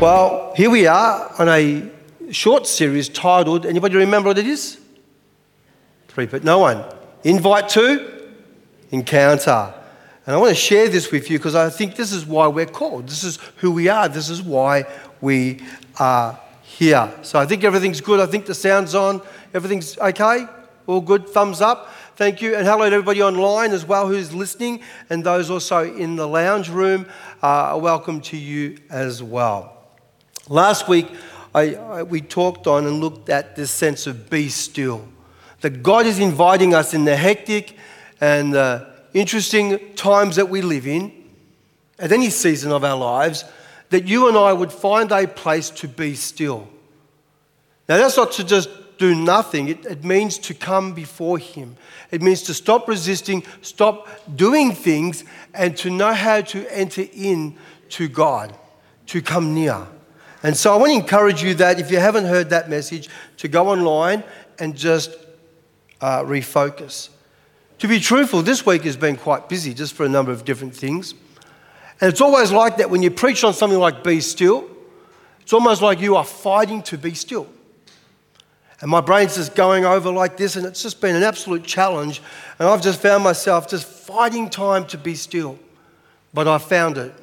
Well, here we are on a short series titled, anybody remember what it is? Three, but no one. Invite to encounter. And I want to share this with you because I think this is why we're called. This is who we are. This is why we are here. So I think everything's good. I think the sound's on. Everything's okay? All good? Thumbs up. Thank you. And hello to everybody online as well who's listening, and those also in the lounge room. Uh, welcome to you as well. Last week, I, I, we talked on and looked at this sense of be still. That God is inviting us in the hectic and uh, interesting times that we live in, at any season of our lives, that you and I would find a place to be still. Now, that's not to just do nothing, it, it means to come before Him. It means to stop resisting, stop doing things, and to know how to enter in to God, to come near. And so I want to encourage you that if you haven't heard that message, to go online and just uh, refocus. To be truthful, this week has been quite busy just for a number of different things. And it's always like that when you preach on something like be still, it's almost like you are fighting to be still. And my brain's just going over like this, and it's just been an absolute challenge. And I've just found myself just fighting time to be still. But I found it.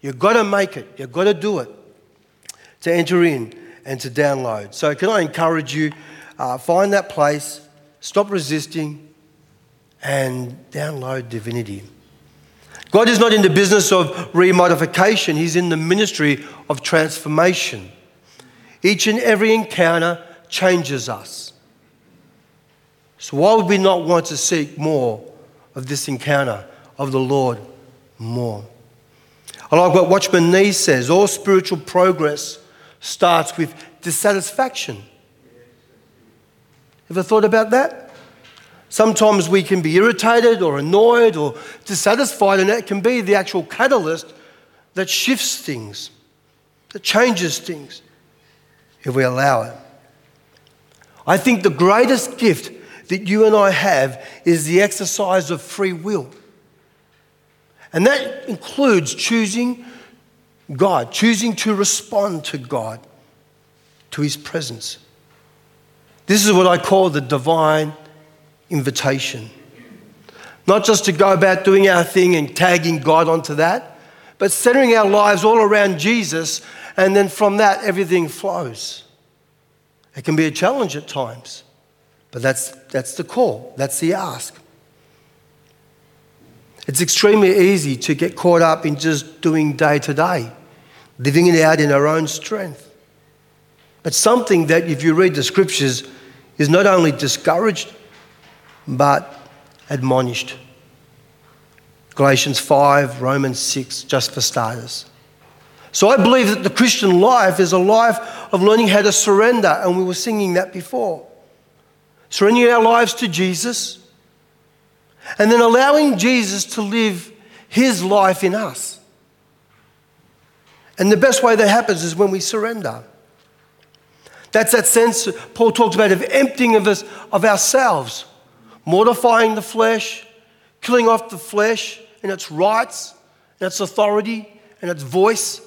You've got to make it, you've got to do it to enter in and to download. So, can I encourage you? Uh, find that place, stop resisting, and download divinity. God is not in the business of remodification, He's in the ministry of transformation. Each and every encounter changes us. So, why would we not want to seek more of this encounter of the Lord more? I like what Watchman Nee says all spiritual progress starts with dissatisfaction. Ever thought about that? Sometimes we can be irritated or annoyed or dissatisfied, and that can be the actual catalyst that shifts things, that changes things, if we allow it. I think the greatest gift that you and I have is the exercise of free will. And that includes choosing God, choosing to respond to God, to His presence. This is what I call the divine invitation. Not just to go about doing our thing and tagging God onto that, but centering our lives all around Jesus, and then from that, everything flows. It can be a challenge at times, but that's, that's the call, that's the ask. It's extremely easy to get caught up in just doing day to day, living it out in our own strength. But something that, if you read the scriptures, is not only discouraged, but admonished. Galatians 5, Romans 6, just for starters. So I believe that the Christian life is a life of learning how to surrender, and we were singing that before. Surrendering our lives to Jesus, and then allowing Jesus to live his life in us. And the best way that happens is when we surrender. That's that sense Paul talks about of emptying of, us, of ourselves, mortifying the flesh, killing off the flesh and its rights and its authority and its voice,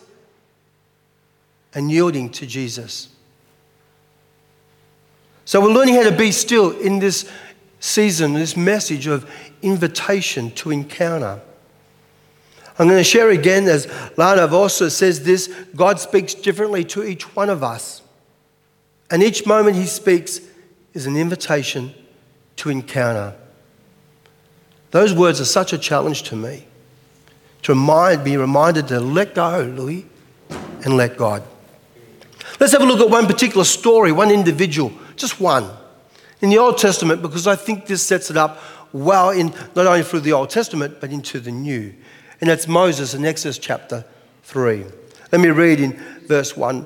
and yielding to Jesus. So we're learning how to be still in this season, this message of invitation to encounter. I'm going to share again, as Lana also says this God speaks differently to each one of us. And each moment he speaks is an invitation to encounter. Those words are such a challenge to me. To remind, be reminded to let go, Louis, and let God. Let's have a look at one particular story, one individual, just one, in the Old Testament, because I think this sets it up well in not only through the Old Testament, but into the New. And that's Moses in Exodus chapter 3. Let me read in verse 1.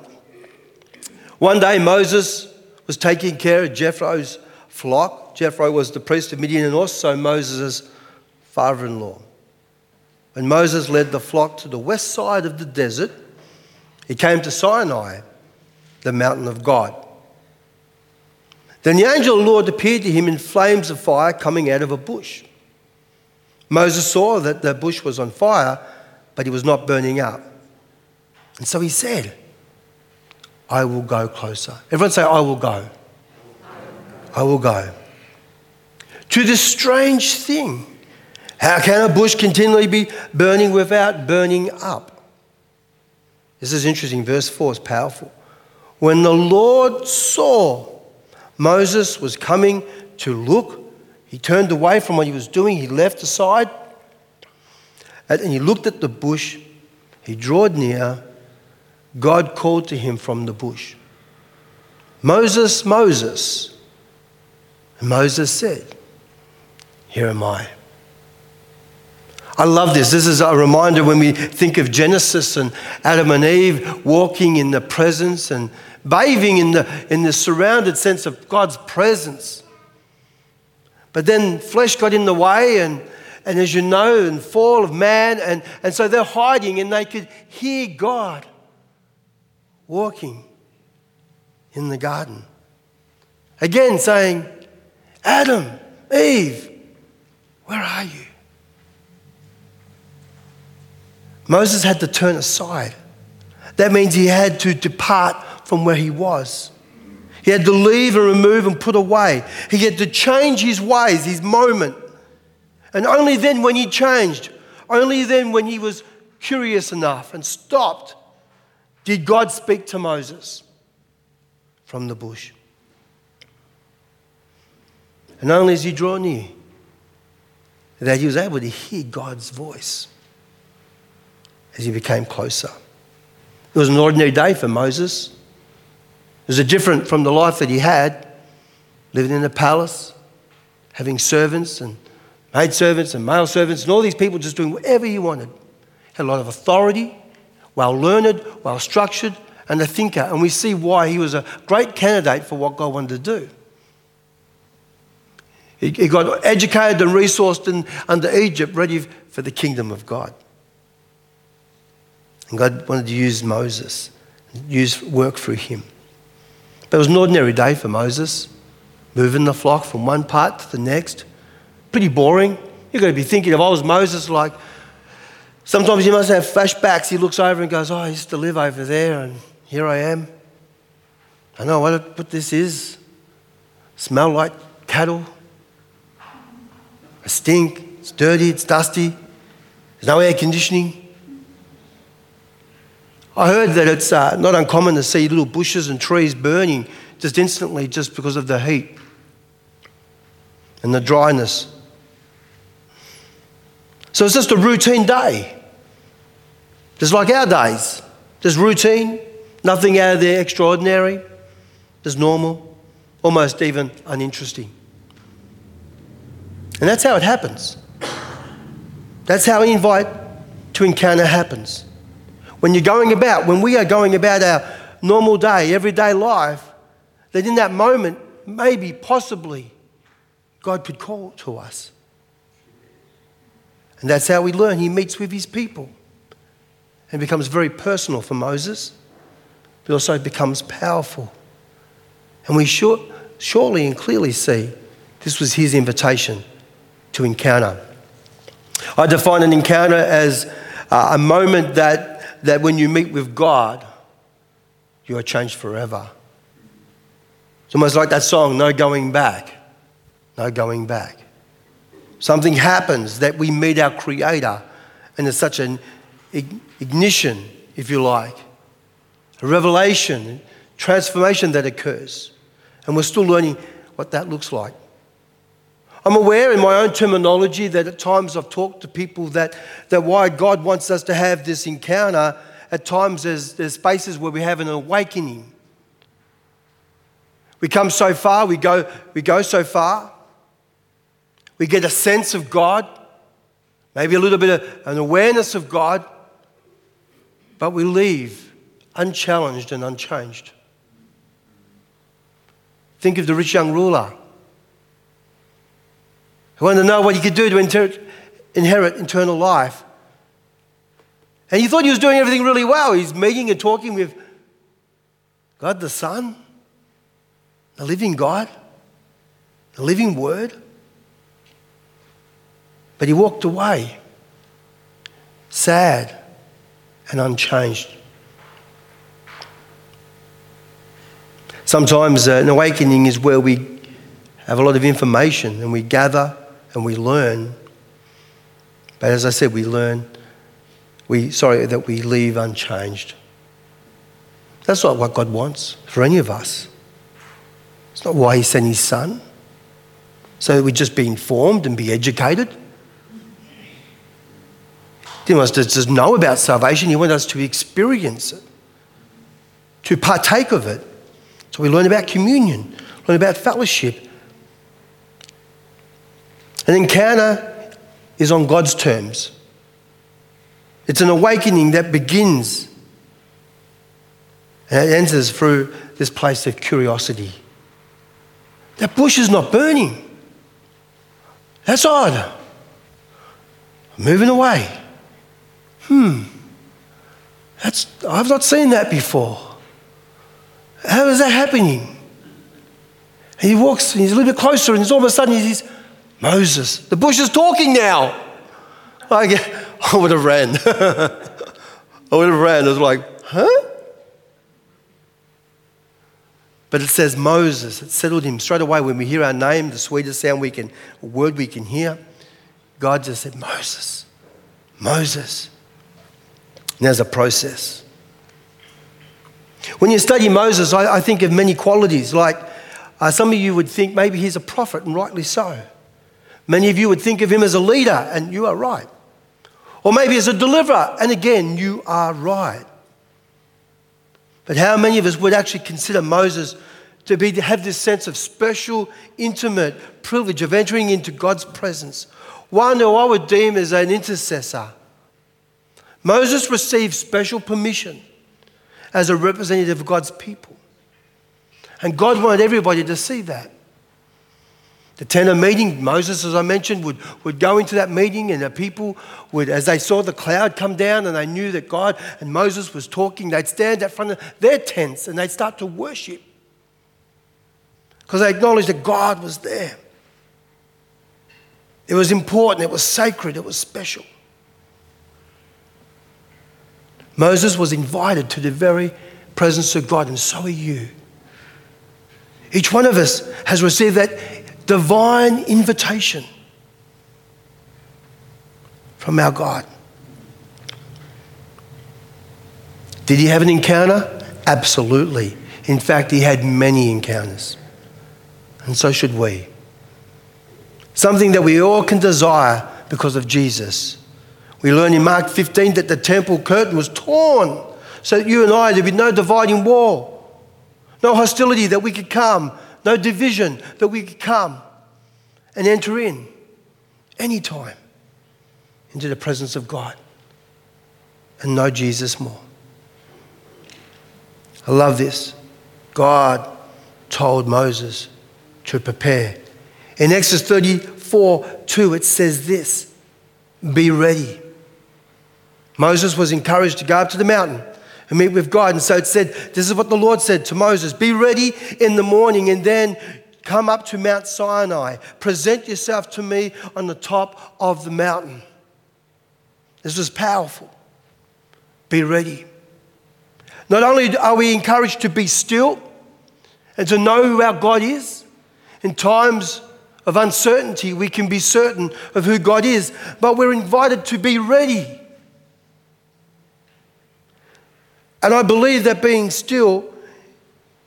One day Moses was taking care of Jethro's flock. Jethro was the priest of Midian and also Moses' father in law. When Moses led the flock to the west side of the desert, he came to Sinai the mountain of God. Then the angel of the Lord appeared to him in flames of fire coming out of a bush. Moses saw that the bush was on fire, but it was not burning up. And so he said, I will go closer. Everyone say, I will go. I will go. To this strange thing. How can a bush continually be burning without burning up? This is interesting. Verse 4 is powerful. When the Lord saw Moses was coming to look, he turned away from what he was doing. He left aside and he looked at the bush. He drawed near. God called to him from the bush Moses, Moses. And Moses said, Here am I. I love this. This is a reminder when we think of Genesis and Adam and Eve walking in the presence and bathing in the, in the surrounded sense of God's presence. But then flesh got in the way, and, and as you know, and fall of man, and, and so they're hiding and they could hear God walking in the garden. Again, saying, Adam, Eve, where are you? Moses had to turn aside. That means he had to depart from where he was. He had to leave and remove and put away. He had to change his ways, his moment. And only then, when he changed, only then, when he was curious enough and stopped, did God speak to Moses from the bush. And only as he drew near that he was able to hear God's voice as he became closer. It was an ordinary day for Moses. It different from the life that he had, living in a palace, having servants and maid servants and male servants, and all these people just doing whatever he wanted. Had a lot of authority, well learned, well structured, and a thinker. And we see why he was a great candidate for what God wanted to do. He, he got educated and resourced in, under Egypt, ready for the kingdom of God. And God wanted to use Moses, use work through him. But it was an ordinary day for Moses, moving the flock from one part to the next. Pretty boring. You've got to be thinking if I was Moses, like, sometimes you must have flashbacks. He looks over and goes, Oh, I used to live over there, and here I am. I know what, what this is. Smell like cattle. I stink. It's dirty. It's dusty. There's no air conditioning. I heard that it's uh, not uncommon to see little bushes and trees burning just instantly just because of the heat and the dryness. So it's just a routine day. Just like our days. Just routine, nothing out of the extraordinary, just normal, almost even uninteresting. And that's how it happens. That's how invite to encounter happens. When you're going about, when we are going about our normal day, everyday life, that in that moment, maybe, possibly, God could call to us. And that's how we learn. He meets with his people and becomes very personal for Moses, but also becomes powerful. And we sure, surely and clearly see this was his invitation to encounter. I define an encounter as uh, a moment that that when you meet with God, you are changed forever. It's almost like that song, No Going Back. No Going Back. Something happens that we meet our Creator, and it's such an ignition, if you like, a revelation, transformation that occurs. And we're still learning what that looks like. I'm aware in my own terminology that at times I've talked to people that, that why God wants us to have this encounter, at times there's, there's spaces where we have an awakening. We come so far, we go, we go so far, we get a sense of God, maybe a little bit of an awareness of God, but we leave unchallenged and unchanged. Think of the rich young ruler. He wanted to know what he could do to inter- inherit eternal life. And he thought he was doing everything really well. He's meeting and talking with God the Son, the living God, the living Word. But he walked away, sad and unchanged. Sometimes uh, an awakening is where we have a lot of information and we gather and we learn. But as I said, we learn, we, sorry, that we leave unchanged. That's not what God wants for any of us. It's not why He sent His Son. So we just be informed and be educated. He didn't want us to just know about salvation, He wanted us to experience it, to partake of it. So we learn about communion, learn about fellowship. An encounter is on God's terms. It's an awakening that begins and it enters through this place of curiosity. That bush is not burning. That's odd. Moving away. Hmm. That's, I've not seen that before. How is that happening? And he walks and he's a little bit closer, and all of a sudden he says, Moses, the bush is talking now. I, I would have ran. I would have ran. I was like, huh? But it says Moses, it settled him straight away when we hear our name, the sweetest sound we can, word we can hear. God just said, Moses, Moses. And there's a process. When you study Moses, I, I think of many qualities. Like uh, some of you would think maybe he's a prophet, and rightly so. Many of you would think of him as a leader, and you are right. Or maybe as a deliverer, and again, you are right. But how many of us would actually consider Moses to, be, to have this sense of special, intimate privilege of entering into God's presence? One who I would deem as an intercessor. Moses received special permission as a representative of God's people. And God wanted everybody to see that. The tent of meeting, Moses, as I mentioned, would, would go into that meeting, and the people would, as they saw the cloud come down and they knew that God and Moses was talking, they'd stand in front of their tents and they'd start to worship because they acknowledged that God was there. It was important, it was sacred, it was special. Moses was invited to the very presence of God, and so are you. Each one of us has received that divine invitation from our God. Did he have an encounter? Absolutely. In fact, he had many encounters. And so should we. Something that we all can desire because of Jesus. We learn in Mark 15 that the temple curtain was torn so that you and I, there'd be no dividing wall, no hostility that we could come, no division that we could come and enter in anytime into the presence of God and know Jesus more. I love this. God told Moses to prepare. In Exodus 34 2, it says this Be ready. Moses was encouraged to go up to the mountain and meet with God. And so it said, This is what the Lord said to Moses Be ready in the morning, and then come up to Mount Sinai. Present yourself to me on the top of the mountain. This was powerful. Be ready. Not only are we encouraged to be still and to know who our God is, in times of uncertainty, we can be certain of who God is, but we're invited to be ready. And I believe that being still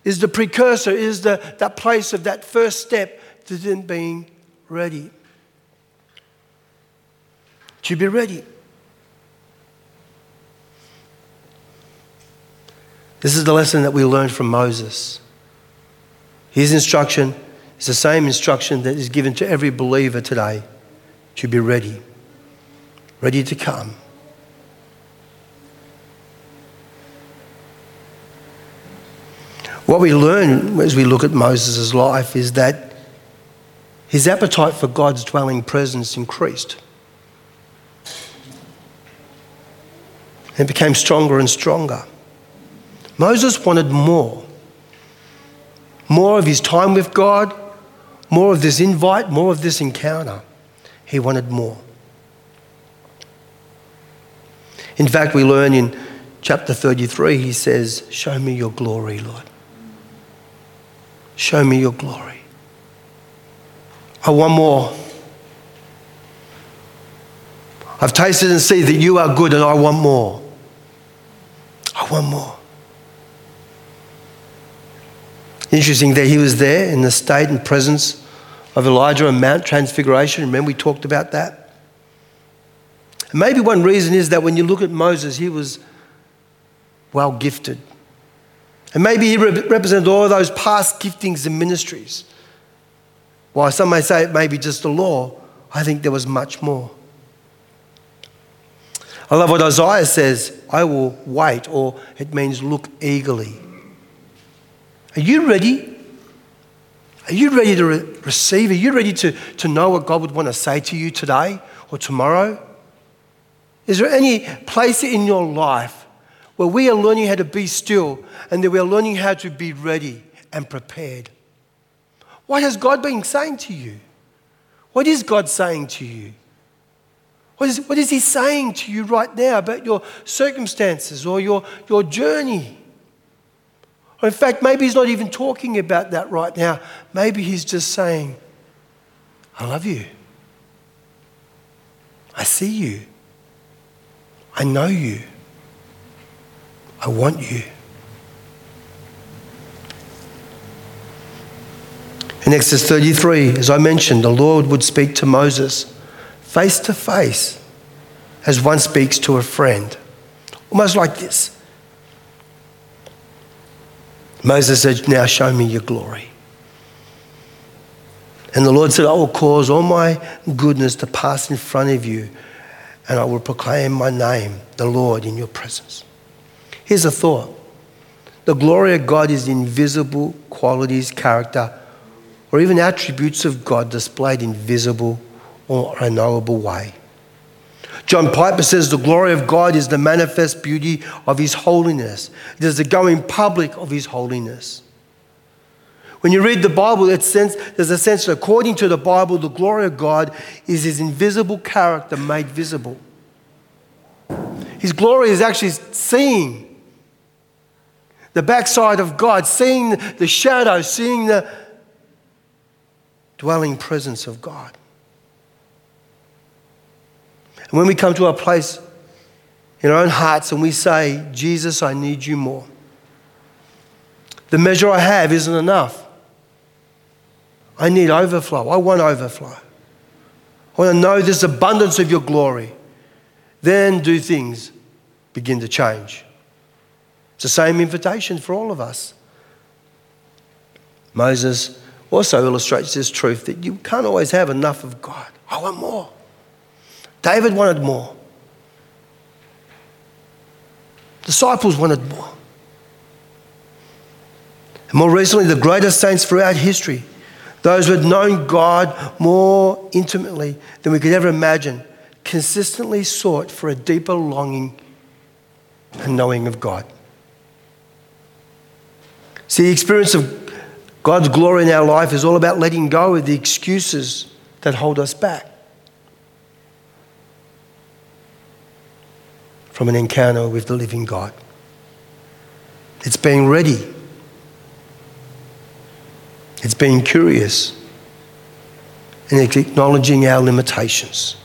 is the precursor, is the, that place of that first step to then being ready. To be ready. This is the lesson that we learned from Moses. His instruction is the same instruction that is given to every believer today to be ready, ready to come. What we learn as we look at Moses' life is that his appetite for God's dwelling presence increased. It became stronger and stronger. Moses wanted more. More of his time with God, more of this invite, more of this encounter. He wanted more. In fact, we learn in chapter 33, he says, Show me your glory, Lord. Show me your glory. I want more. I've tasted and seen that you are good, and I want more. I want more. Interesting that he was there in the state and presence of Elijah on Mount Transfiguration. Remember, we talked about that? Maybe one reason is that when you look at Moses, he was well gifted. And maybe he represented all those past giftings and ministries. While some may say it may be just the law, I think there was much more. I love what Isaiah says I will wait, or it means look eagerly. Are you ready? Are you ready to re- receive? Are you ready to, to know what God would want to say to you today or tomorrow? Is there any place in your life where we are learning how to be still and that we are learning how to be ready and prepared? What has God been saying to you? What is God saying to you? What is, what is He saying to you right now about your circumstances or your, your journey? Or in fact, maybe He's not even talking about that right now. Maybe He's just saying, I love you. I see you. I know you. I want you. In Exodus 33, as I mentioned, the Lord would speak to Moses face to face as one speaks to a friend. Almost like this Moses said, Now show me your glory. And the Lord said, I will cause all my goodness to pass in front of you, and I will proclaim my name, the Lord, in your presence. Here's a thought the glory of God is invisible qualities, character, or even attributes of God displayed in visible or unknowable way. John Piper says the glory of God is the manifest beauty of His holiness. It is the going public of His holiness. When you read the Bible, sense, there's a sense that according to the Bible, the glory of God is His invisible character made visible. His glory is actually seeing the backside of God, seeing the shadow, seeing the dwelling presence of God. And when we come to a place in our own hearts and we say, Jesus, I need you more, the measure I have isn't enough. I need overflow. I want overflow. I want to know this abundance of your glory. Then do things begin to change. It's the same invitation for all of us. Moses also illustrates this truth that you can't always have enough of God. I want more. David wanted more. Disciples wanted more. And more recently, the greatest saints throughout history, those who had known God more intimately than we could ever imagine, consistently sought for a deeper longing and knowing of God. See, the experience of God's glory in our life is all about letting go of the excuses that hold us back. from an encounter with the living God. It's being ready, it's being curious, and it's acknowledging our limitations.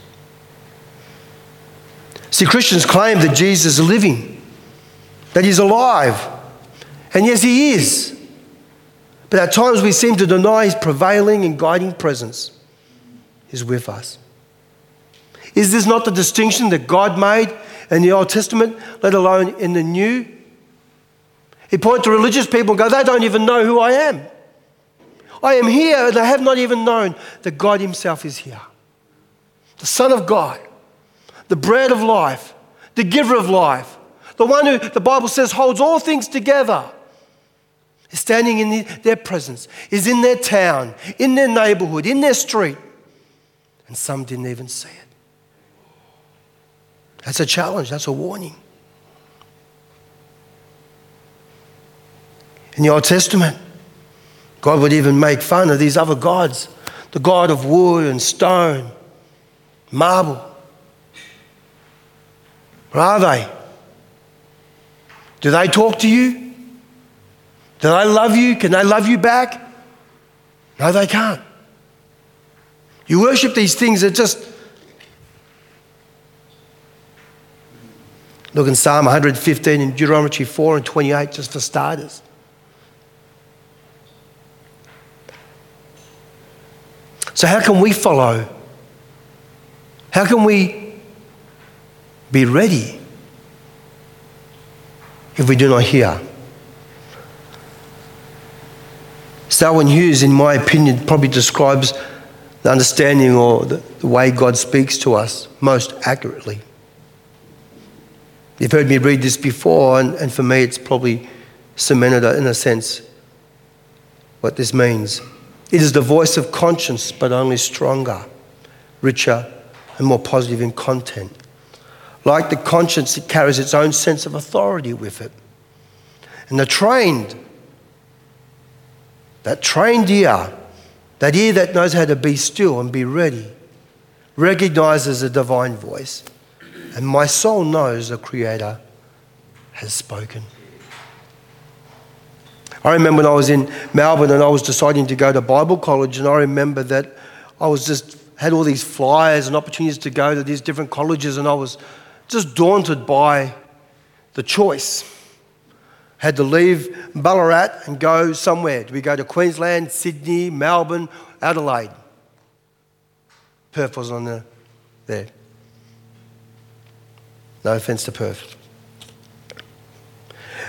See, Christians claim that Jesus is living, that he's alive. And yes, he is. But at times we seem to deny his prevailing and guiding presence is with us. Is this not the distinction that God made in the Old Testament, let alone in the New. He points to religious people and go, they don't even know who I am. I am here, and they have not even known that God Himself is here. The Son of God, the bread of life, the giver of life, the one who the Bible says holds all things together, standing in their presence, is in their town, in their neighborhood, in their street. And some didn't even see it. That's a challenge, that's a warning. In the Old Testament, God would even make fun of these other gods the God of wood and stone, marble. Where are they? Do they talk to you? Do they love you? Can they love you back? No, they can't. You worship these things that just. Look in Psalm 115 and Deuteronomy 4 and 28, just for starters. So, how can we follow? How can we be ready if we do not hear? Selwyn Hughes, in my opinion, probably describes the understanding or the, the way God speaks to us most accurately. You've heard me read this before, and, and for me, it's probably cemented in a sense what this means. It is the voice of conscience, but only stronger, richer, and more positive in content. Like the conscience, it carries its own sense of authority with it. And the trained, that trained ear, that ear that knows how to be still and be ready, recognizes a divine voice. And my soul knows the Creator has spoken. I remember when I was in Melbourne and I was deciding to go to Bible college, and I remember that I was just had all these flyers and opportunities to go to these different colleges, and I was just daunted by the choice. Had to leave Ballarat and go somewhere. Do we go to Queensland, Sydney, Melbourne, Adelaide? Perth was on the, there. No offense to Perth.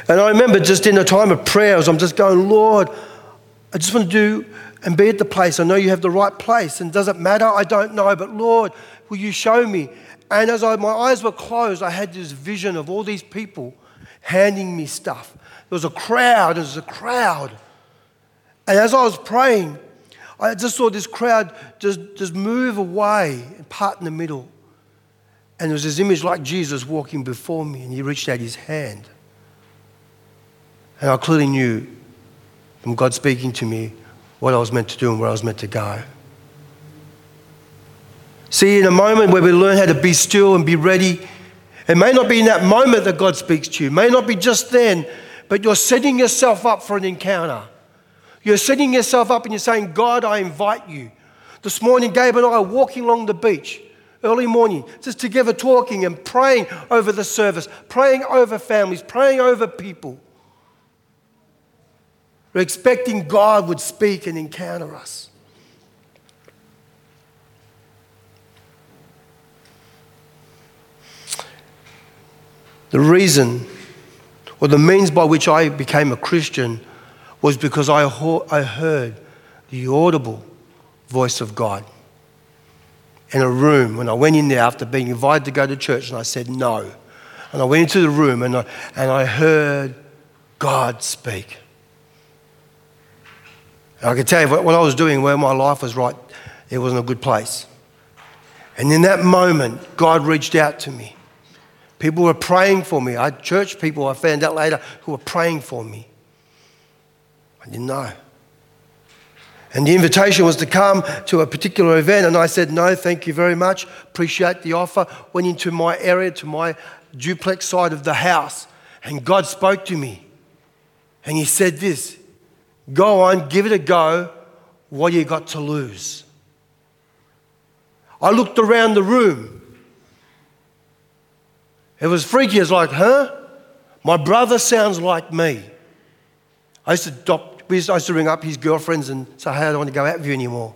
And I remember just in a time of prayers, I'm just going, Lord, I just want to do and be at the place. I know you have the right place. And does it matter? I don't know. But Lord, will you show me? And as I, my eyes were closed, I had this vision of all these people handing me stuff. Was a crowd, there was a crowd. And as I was praying, I just saw this crowd just, just move away and part in the middle. And there was this image like Jesus walking before me, and he reached out his hand. And I clearly knew from God speaking to me what I was meant to do and where I was meant to go. See, in a moment where we learn how to be still and be ready, it may not be in that moment that God speaks to you, it may not be just then, but you're setting yourself up for an encounter. You're setting yourself up and you're saying, God, I invite you. This morning, Gabe and I are walking along the beach early morning, just together talking and praying over the service, praying over families, praying over people. We're expecting God would speak and encounter us. The reason or the means by which I became a Christian was because I, I heard the audible voice of God in a room when I went in there after being invited to go to church and I said no. And I went into the room and I, and I heard God speak. I can tell you what I was doing, where my life was right, it wasn't a good place. And in that moment, God reached out to me. People were praying for me. I had church people, I found out later, who were praying for me. I didn't know. And the invitation was to come to a particular event, and I said, No, thank you very much. Appreciate the offer. Went into my area, to my duplex side of the house, and God spoke to me. And He said this Go on, give it a go. What you got to lose? I looked around the room. It was freaky. It's like, huh? My brother sounds like me. I used to adopt, we used, I used to ring up his girlfriends and say, hey, I don't want to go out with you anymore.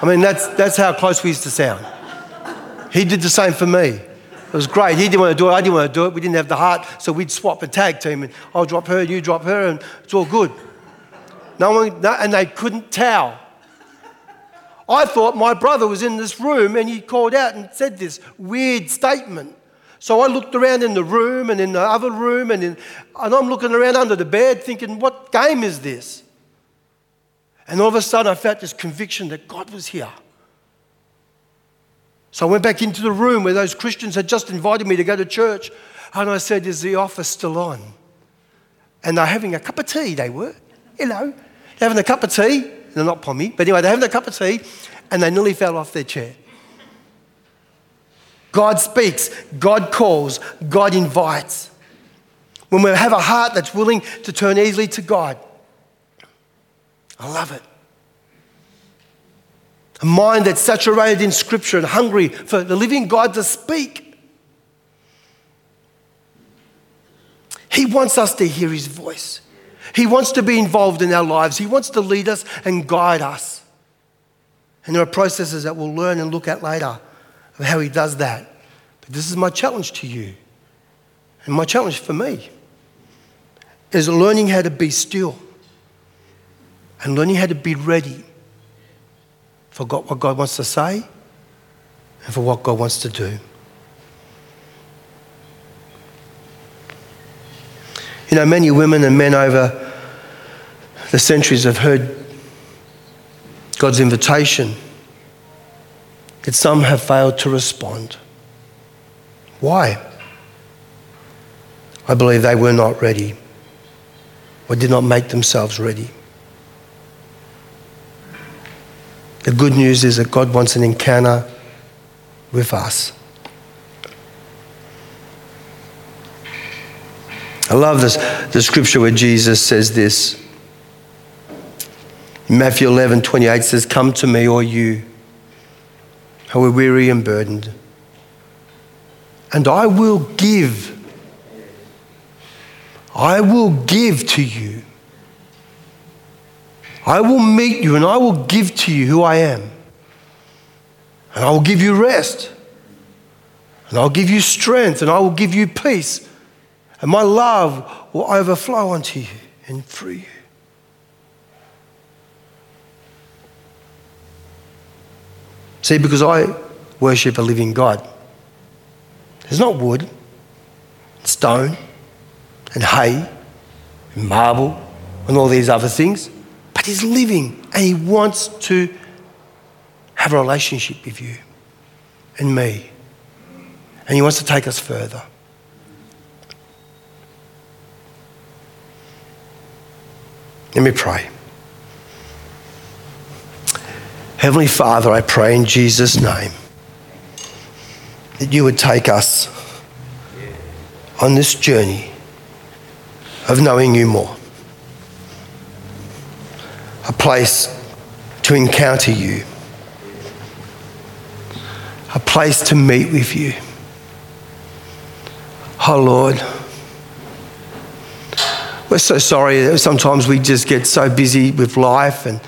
I mean, that's, that's how close we used to sound. He did the same for me. It was great. He didn't want to do it. I didn't want to do it. We didn't have the heart, so we'd swap and tag team, and I'll drop her, you drop her, and it's all good. No one, no, and they couldn't tell. I thought my brother was in this room, and he called out and said this weird statement. So I looked around in the room and in the other room, and, in, and I'm looking around under the bed thinking, what game is this? And all of a sudden, I felt this conviction that God was here. So I went back into the room where those Christians had just invited me to go to church. And I said, Is the office still on? And they're having a cup of tea, they were. Know, they're having a cup of tea. They're not pommy, but anyway, they're having a cup of tea and they nearly fell off their chair. God speaks, God calls, God invites. When we have a heart that's willing to turn easily to God, I love it. A mind that's saturated in Scripture and hungry for the living God to speak. He wants us to hear His voice. He wants to be involved in our lives. He wants to lead us and guide us. And there are processes that we'll learn and look at later of how He does that. But this is my challenge to you. And my challenge for me is learning how to be still and learning how to be ready for what God wants to say and for what God wants to do. You know, many women and men over the centuries have heard God's invitation, yet some have failed to respond. Why? I believe they were not ready or did not make themselves ready. The good news is that God wants an encounter with us. I love this, the scripture where Jesus says this. Matthew 11, 28 says, Come to me, all you who are weary and burdened, and I will give. I will give to you. I will meet you and I will give to you who I am. And I will give you rest. And I'll give you strength and I will give you peace. And my love will overflow onto you and through you. See, because I worship a living God. There's not wood, stone, and hay, and marble, and all these other things, but He's living and He wants to have a relationship with you and me. And He wants to take us further. Let me pray. Heavenly Father, I pray in Jesus' name that you would take us on this journey of knowing you more. A place to encounter you, a place to meet with you. Oh Lord, we're so sorry sometimes we just get so busy with life and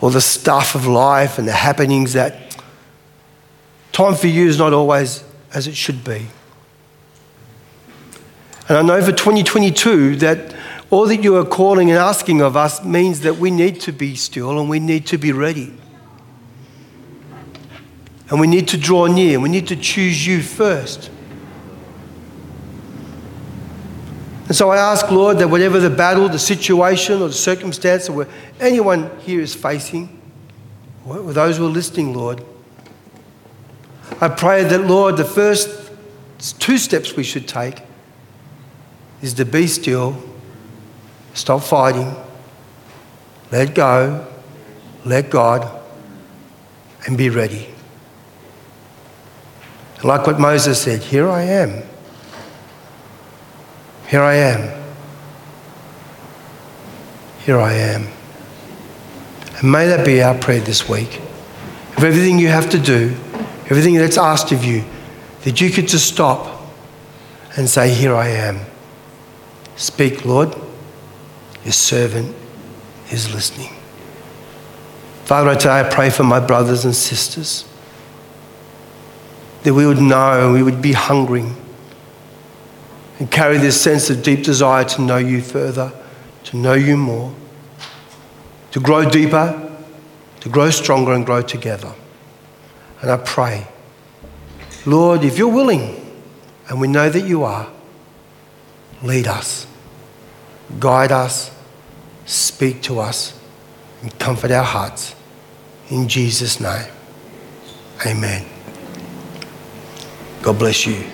all the stuff of life and the happenings that time for you is not always as it should be. And I know for 2022 that all that you are calling and asking of us means that we need to be still and we need to be ready. And we need to draw near. We need to choose you first. And so I ask, Lord, that whatever the battle, the situation, or the circumstance that anyone here is facing, or those who are listening, Lord, I pray that, Lord, the first two steps we should take is to be still, stop fighting, let go, let God, and be ready. Like what Moses said, here I am. Here I am. Here I am. And may that be our prayer this week. Of everything you have to do, everything that's asked of you, that you could just stop and say, Here I am. Speak, Lord. Your servant is listening. Father, today I pray for my brothers and sisters that we would know and we would be hungering and carry this sense of deep desire to know you further, to know you more, to grow deeper, to grow stronger and grow together. And I pray, Lord, if you're willing, and we know that you are, lead us, guide us, speak to us, and comfort our hearts. In Jesus' name, amen. God bless you.